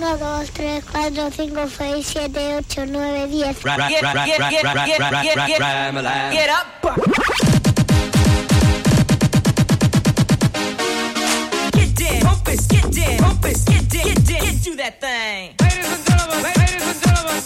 1, 2, 3, 4, 5, 6, 7, 8, 9, 10. Get up! Get, get, get, get that thing. Ladies and gentlemen, ladies and gentlemen.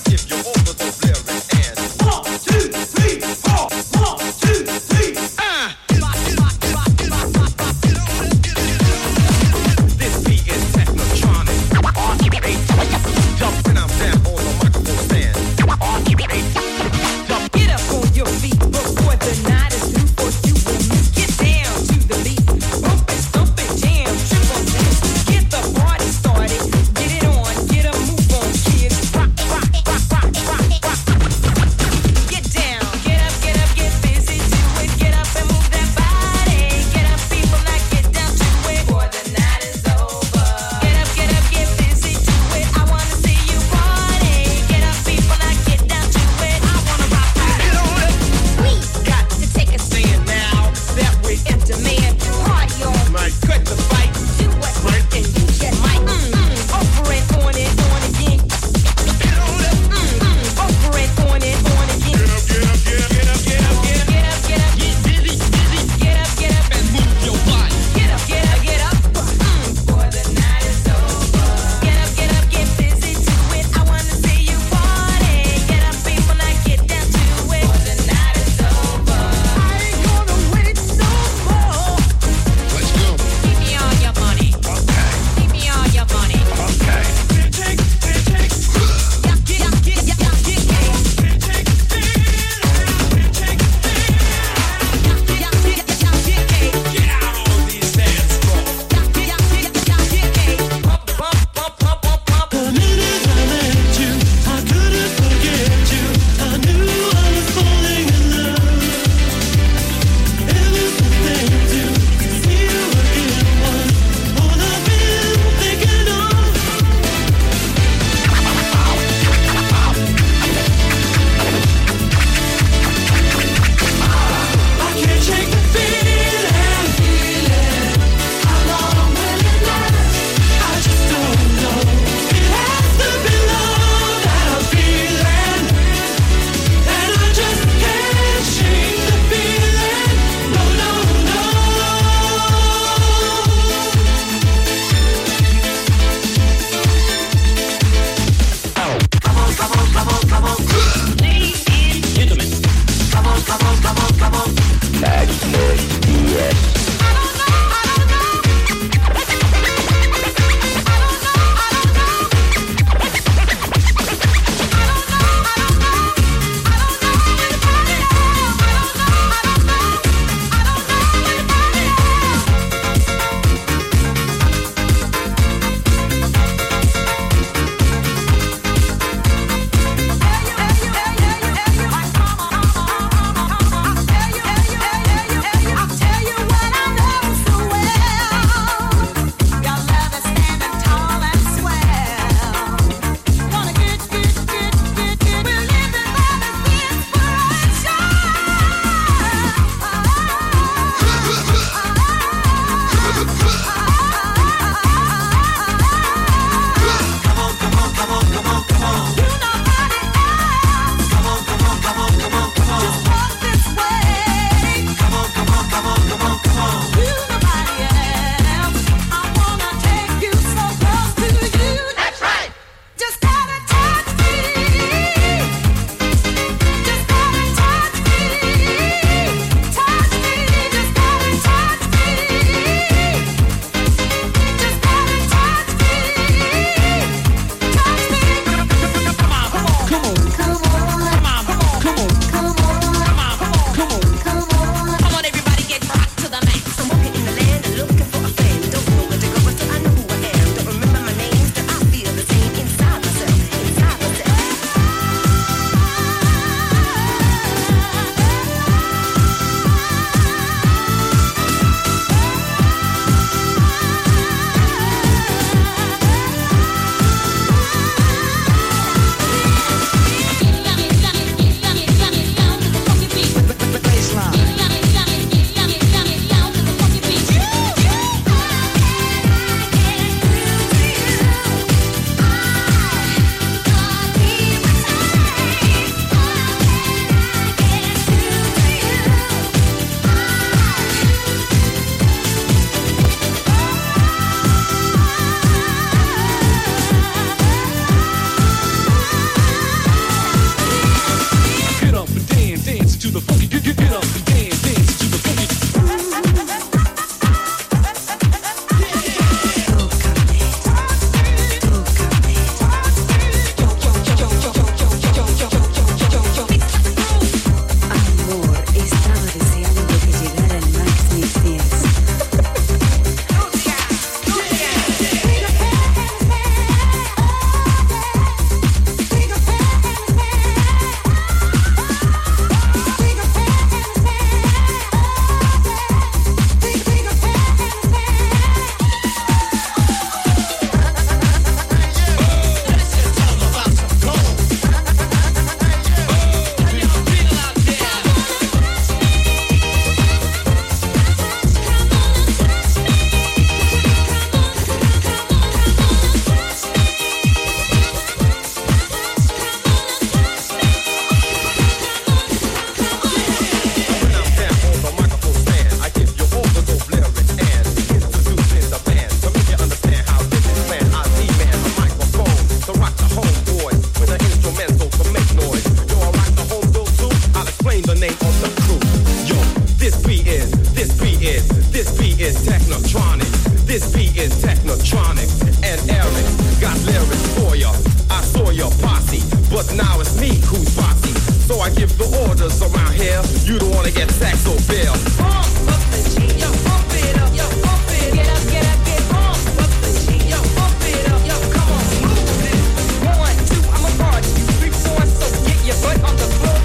gangsters around here. You don't wanna get taxed or bill. Bump up the G, yo, bump it up, yo, bump it. Get up, get up, get bump up the G, yo, bump it up, yo. Come on, move this. One, two, I'ma party. Three, four, so get your butt on the floor.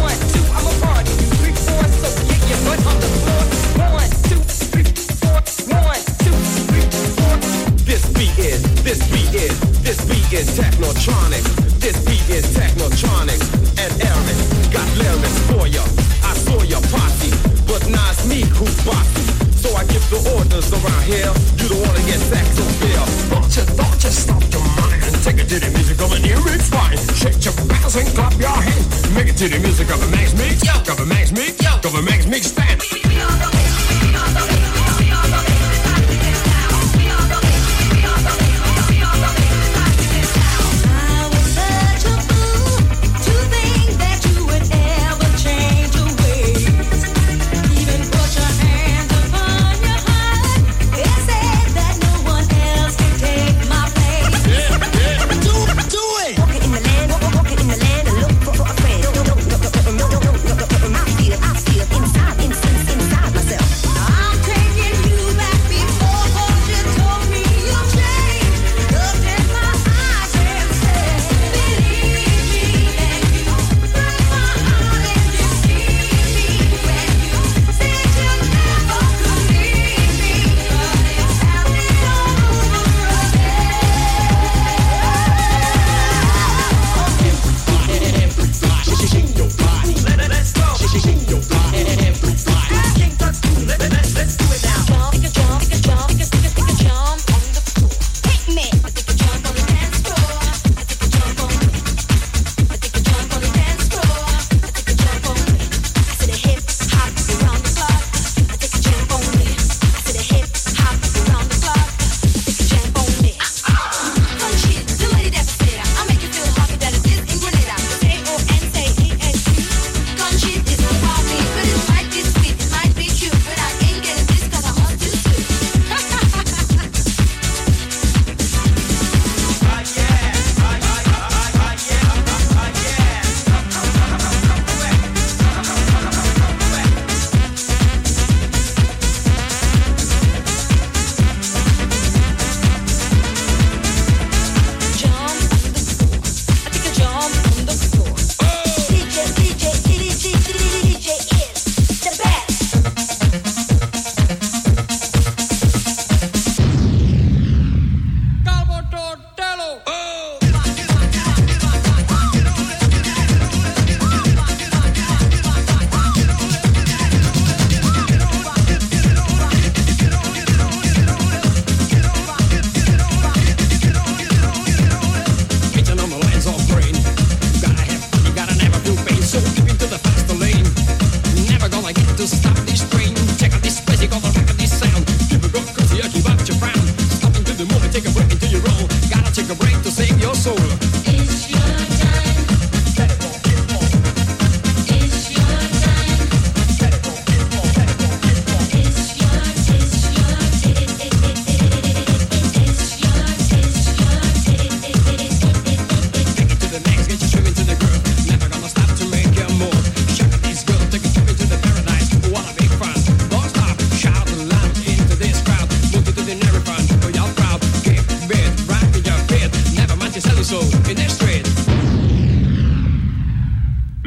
One, two, I'ma party. Three, four, so get your butt on the floor. One, two, three, four. One, two, three, four. This beat is, this beat is, this beat is Technotronic. rules around here. You don't wanna get sex and fear. Don't you, don't you stop your mind and take it to the music of an earring swine. Shake your ass and clap your hands. Make it to the music of a Max Mix. Yo. Of a Max Mix. Of a Max Mix.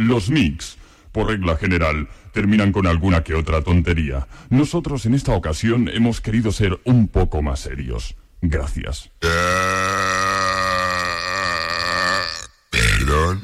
Los Knicks, por regla general, terminan con alguna que otra tontería. Nosotros en esta ocasión hemos querido ser un poco más serios. Gracias. Eh,